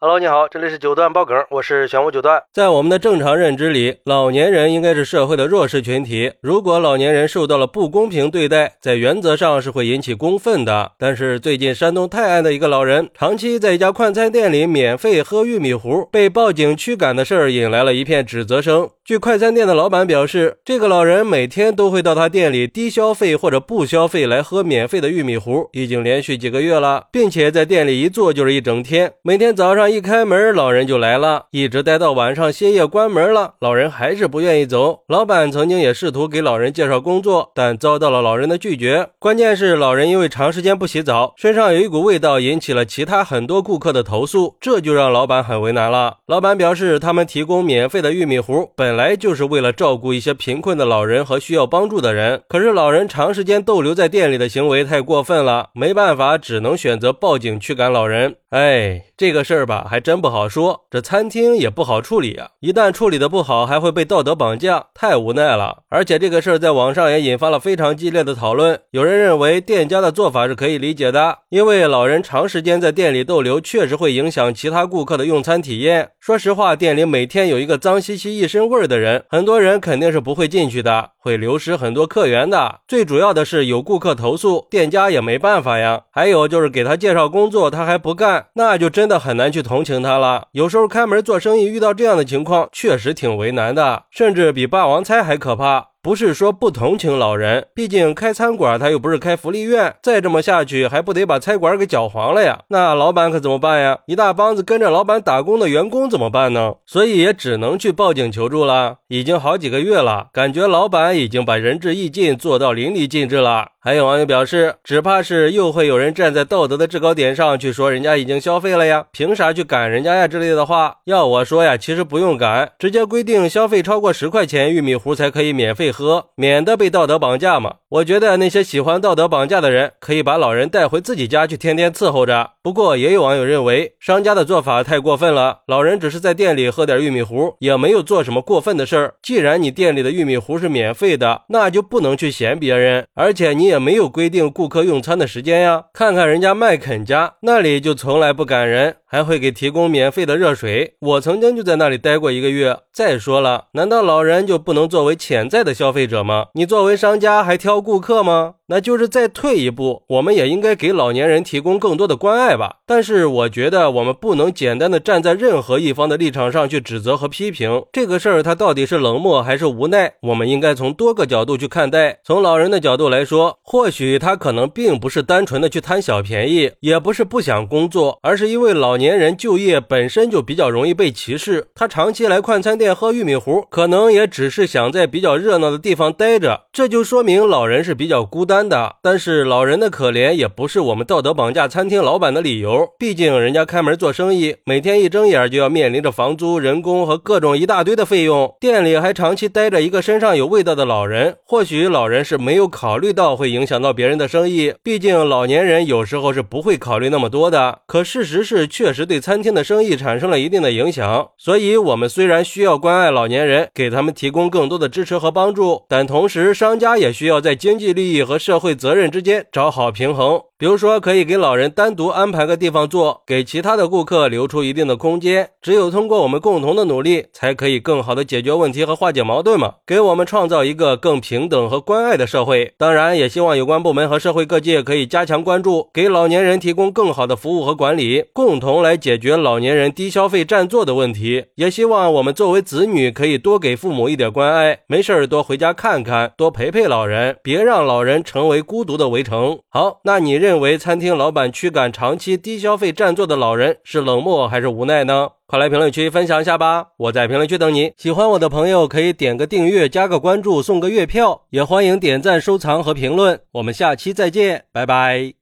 Hello，你好，这里是九段爆梗，我是玄武九段。在我们的正常认知里，老年人应该是社会的弱势群体。如果老年人受到了不公平对待，在原则上是会引起公愤的。但是最近山东泰安的一个老人，长期在一家快餐店里免费喝玉米糊，被报警驱赶的事儿，引来了一片指责声。据快餐店的老板表示，这个老人每天都会到他店里低消费或者不消费来喝免费的玉米糊，已经连续几个月了，并且在店里一坐就是一整天，每天早上。一开门，老人就来了，一直待到晚上歇业关门了，老人还是不愿意走。老板曾经也试图给老人介绍工作，但遭到了老人的拒绝。关键是老人因为长时间不洗澡，身上有一股味道，引起了其他很多顾客的投诉，这就让老板很为难了。老板表示，他们提供免费的玉米糊，本来就是为了照顾一些贫困的老人和需要帮助的人。可是老人长时间逗留在店里的行为太过分了，没办法，只能选择报警驱赶老人。哎，这个事儿吧，还真不好说。这餐厅也不好处理啊，一旦处理的不好，还会被道德绑架，太无奈了。而且这个事儿在网上也引发了非常激烈的讨论。有人认为店家的做法是可以理解的，因为老人长时间在店里逗留，确实会影响其他顾客的用餐体验。说实话，店里每天有一个脏兮兮、一身味儿的人，很多人肯定是不会进去的，会流失很多客源的。最主要的是有顾客投诉，店家也没办法呀。还有就是给他介绍工作，他还不干。那就真的很难去同情他了。有时候开门做生意遇到这样的情况，确实挺为难的，甚至比霸王餐还可怕。不是说不同情老人，毕竟开餐馆他又不是开福利院，再这么下去还不得把餐馆给搅黄了呀？那老板可怎么办呀？一大帮子跟着老板打工的员工怎么办呢？所以也只能去报警求助了。已经好几个月了，感觉老板已经把仁至义尽做到淋漓尽致了。还有网友表示，只怕是又会有人站在道德的制高点上去说人家已经消费了呀，凭啥去赶人家呀之类的话。要我说呀，其实不用赶，直接规定消费超过十块钱玉米糊才可以免费喝，免得被道德绑架嘛。我觉得那些喜欢道德绑架的人，可以把老人带回自己家去，天天伺候着。不过也有网友认为，商家的做法太过分了，老人只是在店里喝点玉米糊，也没有做什么过分的事儿。既然你店里的玉米糊是免费的，那就不能去嫌别人，而且你也。没有规定顾客用餐的时间呀，看看人家麦肯家那里就从来不赶人，还会给提供免费的热水。我曾经就在那里待过一个月。再说了，难道老人就不能作为潜在的消消费者吗？你作为商家还挑顾客吗？那就是再退一步，我们也应该给老年人提供更多的关爱吧。但是我觉得我们不能简单的站在任何一方的立场上去指责和批评这个事儿，他到底是冷漠还是无奈？我们应该从多个角度去看待。从老人的角度来说，或许他可能并不是单纯的去贪小便宜，也不是不想工作，而是因为老年人就业本身就比较容易被歧视。他长期来快餐店喝玉米糊，可能也只是想在比较热闹的地方待着，这就说明老人是比较孤单。的，但是老人的可怜也不是我们道德绑架餐厅老板的理由。毕竟人家开门做生意，每天一睁眼就要面临着房租、人工和各种一大堆的费用。店里还长期待着一个身上有味道的老人，或许老人是没有考虑到会影响到别人的生意。毕竟老年人有时候是不会考虑那么多的。可事实是，确实对餐厅的生意产生了一定的影响。所以，我们虽然需要关爱老年人，给他们提供更多的支持和帮助，但同时商家也需要在经济利益和。社会责任之间找好平衡。比如说，可以给老人单独安排个地方坐，给其他的顾客留出一定的空间。只有通过我们共同的努力，才可以更好的解决问题和化解矛盾嘛，给我们创造一个更平等和关爱的社会。当然，也希望有关部门和社会各界可以加强关注，给老年人提供更好的服务和管理，共同来解决老年人低消费占座的问题。也希望我们作为子女，可以多给父母一点关爱，没事儿多回家看看，多陪陪老人，别让老人成为孤独的围城。好，那你认？认为餐厅老板驱赶长期低消费占座的老人是冷漠还是无奈呢？快来评论区分享一下吧！我在评论区等你。喜欢我的朋友可以点个订阅、加个关注、送个月票，也欢迎点赞、收藏和评论。我们下期再见，拜拜。